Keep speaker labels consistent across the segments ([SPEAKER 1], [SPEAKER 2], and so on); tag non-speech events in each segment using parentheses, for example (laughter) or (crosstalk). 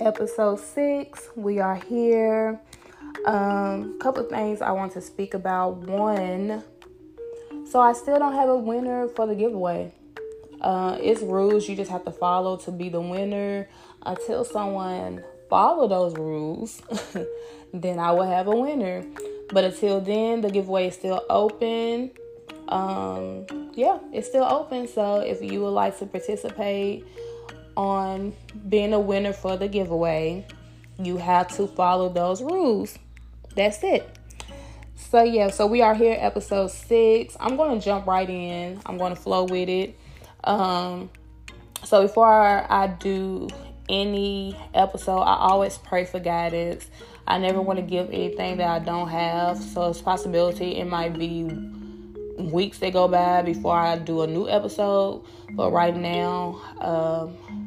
[SPEAKER 1] episode six. We are here. Um, couple things I want to speak about. One, so I still don't have a winner for the giveaway. Uh, it's rules you just have to follow to be the winner. Until someone follow those rules, (laughs) then I will have a winner. But until then, the giveaway is still open. Um, yeah, it's still open. So if you would like to participate on being a winner for the giveaway, you have to follow those rules. That's it. So yeah, so we are here episode 6. I'm going to jump right in. I'm going to flow with it. Um so before I do any episode, I always pray for guidance. I never want to give anything that I don't have. So it's possibility it might be weeks that go by before I do a new episode. But right now, um,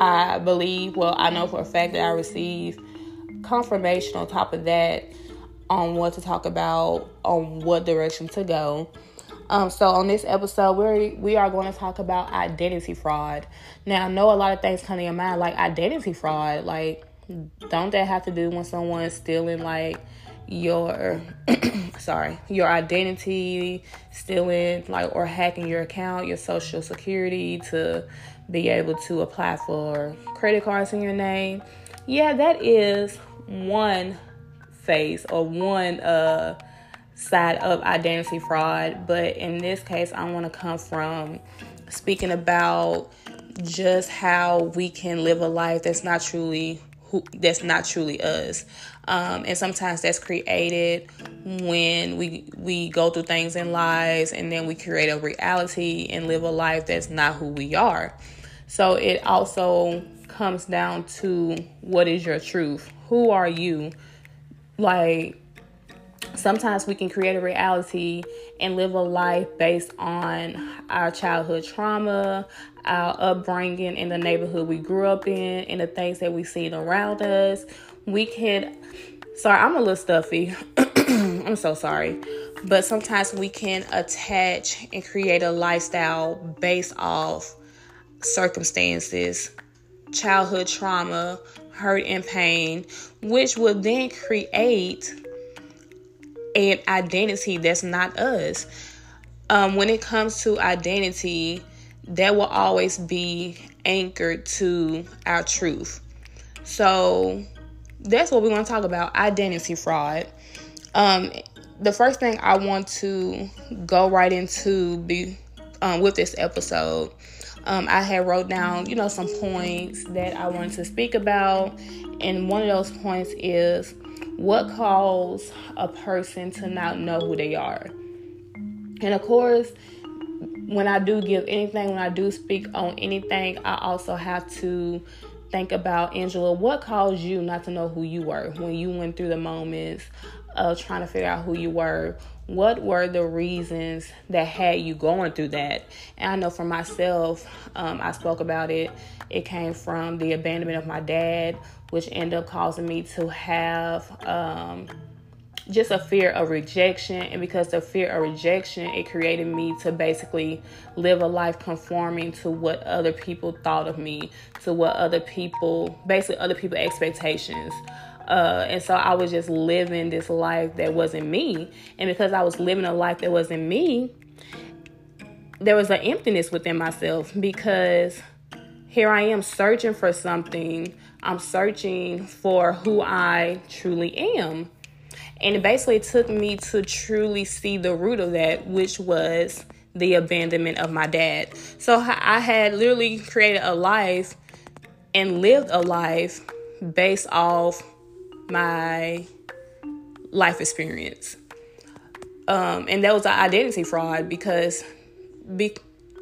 [SPEAKER 1] I believe, well, I know for a fact that I receive confirmation on top of that on what to talk about, on what direction to go. Um, so on this episode, we we are going to talk about identity fraud. Now, I know a lot of things come to your mind, like identity fraud. Like, don't that have to do when someone's stealing like your (clears throat) sorry your identity, stealing like or hacking your account, your social security to be able to apply for credit cards in your name? Yeah, that is one phase or one uh side of identity fraud, but in this case, I want to come from speaking about just how we can live a life that's not truly who that's not truly us. Um, and sometimes that's created when we we go through things in lives and then we create a reality and live a life that's not who we are. So it also comes down to what is your truth? Who are you? Like sometimes we can create a reality and live a life based on our childhood trauma, our upbringing in the neighborhood we grew up in, and the things that we've seen around us. We can, sorry, I'm a little stuffy. (clears throat) I'm so sorry. But sometimes we can attach and create a lifestyle based off circumstances, childhood trauma, hurt, and pain, which will then create an identity that's not us. Um, when it comes to identity, that will always be anchored to our truth. So that's what we want to talk about identity fraud. Um, the first thing I want to go right into be um, with this episode, um, I had wrote down, you know, some points that I wanted to speak about, and one of those points is what caused a person to not know who they are. And of course, when I do give anything, when I do speak on anything, I also have to think about Angela, what caused you not to know who you were when you went through the moments of trying to figure out who you were? What were the reasons that had you going through that? And I know for myself, um, I spoke about it. It came from the abandonment of my dad, which ended up causing me to have um, just a fear of rejection. And because the fear of rejection, it created me to basically live a life conforming to what other people thought of me, to what other people, basically other people's expectations. Uh, and so I was just living this life that wasn't me. And because I was living a life that wasn't me, there was an emptiness within myself because here I am searching for something I'm searching for who I truly am. And it basically took me to truly see the root of that, which was the abandonment of my dad. So I had literally created a life and lived a life based off my life experience. Um, and that was an identity fraud because be,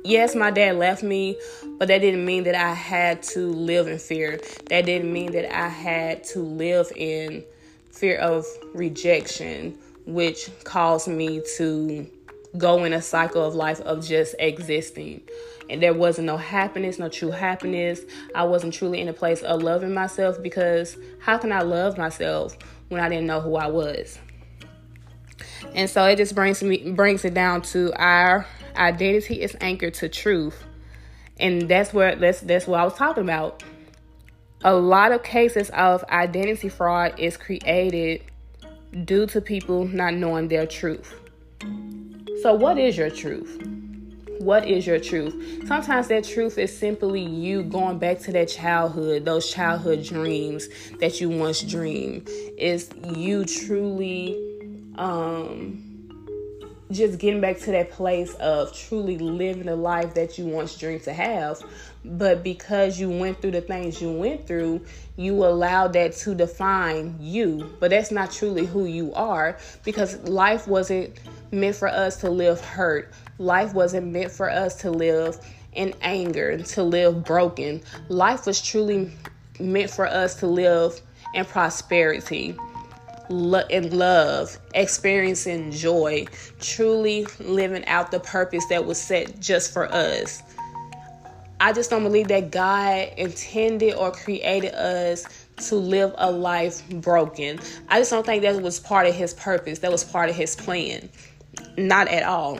[SPEAKER 1] yes, my dad left me, but that didn't mean that I had to live in fear. That didn't mean that I had to live in fear of rejection, which caused me to go in a cycle of life of just existing. And there wasn't no happiness, no true happiness. I wasn't truly in a place of loving myself because how can I love myself when I didn't know who I was? And so it just brings me brings it down to our identity is anchored to truth. And that's where that's that's what I was talking about. A lot of cases of identity fraud is created due to people not knowing their truth. So, what is your truth? What is your truth? Sometimes that truth is simply you going back to that childhood, those childhood dreams that you once dreamed. Is you truly um just getting back to that place of truly living the life that you once dreamed to have. But because you went through the things you went through, you allowed that to define you. But that's not truly who you are because life wasn't meant for us to live hurt. Life wasn't meant for us to live in anger, to live broken. Life was truly meant for us to live in prosperity in love, experiencing joy, truly living out the purpose that was set just for us. I just don't believe that God intended or created us to live a life broken. I just don't think that was part of his purpose, that was part of his plan. Not at all.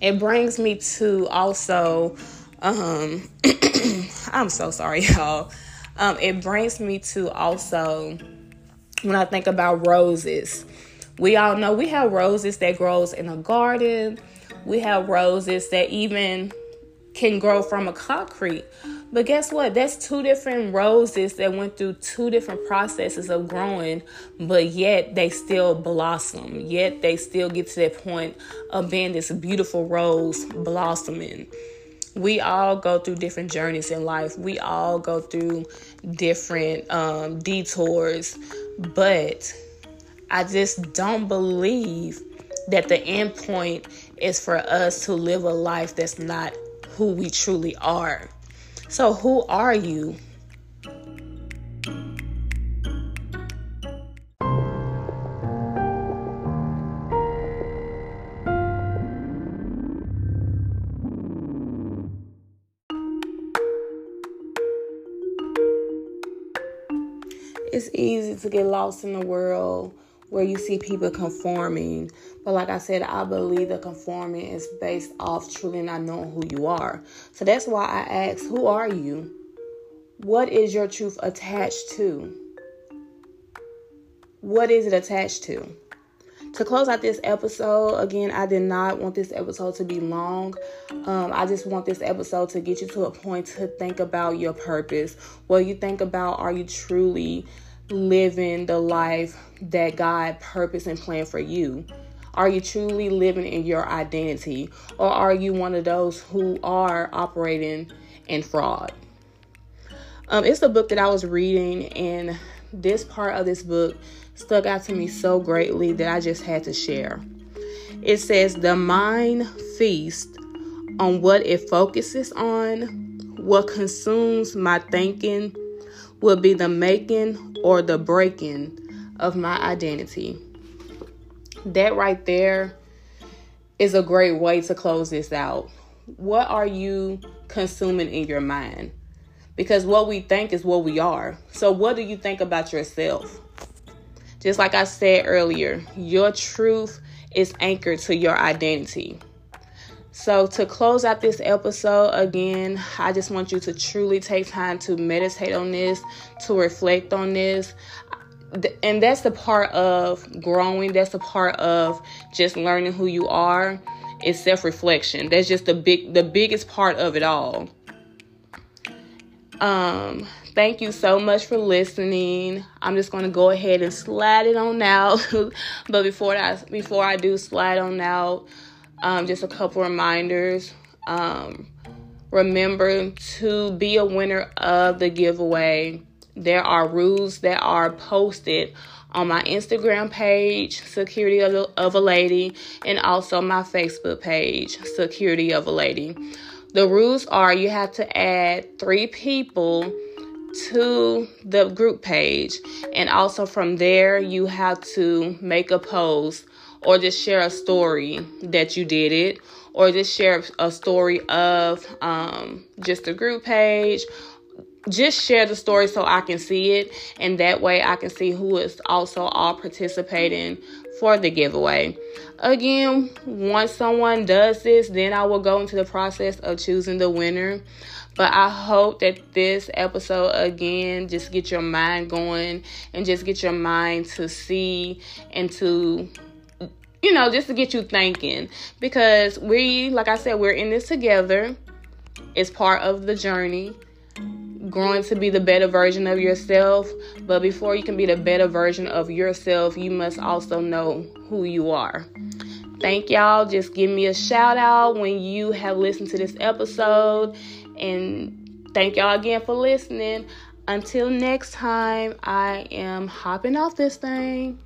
[SPEAKER 1] It brings me to also um (clears throat) I'm so sorry (laughs) y'all. Um it brings me to also when I think about roses. We all know we have roses that grows in a garden. We have roses that even can grow from a concrete. But guess what? That's two different roses that went through two different processes of growing, but yet they still blossom. Yet they still get to that point of being this beautiful rose blossoming we all go through different journeys in life. We all go through different um, detours, but I just don't believe that the end point is for us to live a life that's not who we truly are. So, who are you? It's easy to get lost in the world where you see people conforming. But like I said, I believe the conforming is based off truly not knowing who you are. So that's why I ask, who are you? What is your truth attached to? What is it attached to? To close out this episode, again, I did not want this episode to be long. Um, I just want this episode to get you to a point to think about your purpose. What you think about, are you truly living the life that God purpose and plan for you? Are you truly living in your identity? Or are you one of those who are operating in fraud? Um, it's a book that I was reading, and this part of this book stuck out to me so greatly that I just had to share. It says, The mind feasts on what it focuses on, what consumes my thinking will be the making or the breaking of my identity. That right there is a great way to close this out. What are you consuming in your mind? Because what we think is what we are. So, what do you think about yourself? Just like I said earlier, your truth is anchored to your identity. So, to close out this episode, again, I just want you to truly take time to meditate on this, to reflect on this. And that's the part of growing, that's the part of just learning who you are. Is self-reflection. That's just the big the biggest part of it all. Um, thank you so much for listening. I'm just going to go ahead and slide it on out. (laughs) but before I before I do slide on out, um, just a couple reminders. Um, remember to be a winner of the giveaway. There are rules that are posted on my Instagram page, Security of, of a Lady, and also my Facebook page, Security of a Lady. The rules are you have to add three people to the group page, and also from there, you have to make a post or just share a story that you did it, or just share a story of um, just a group page just share the story so I can see it, and that way I can see who is also all participating for the giveaway. Again, once someone does this, then I will go into the process of choosing the winner. But I hope that this episode again just get your mind going and just get your mind to see and to you know, just to get you thinking because we like I said we're in this together. It's part of the journey growing to be the better version of yourself. But before you can be the better version of yourself, you must also know who you are. Thank y'all. Just give me a shout out when you have listened to this episode. And thank y'all again for listening. Until next time, I am hopping off this thing.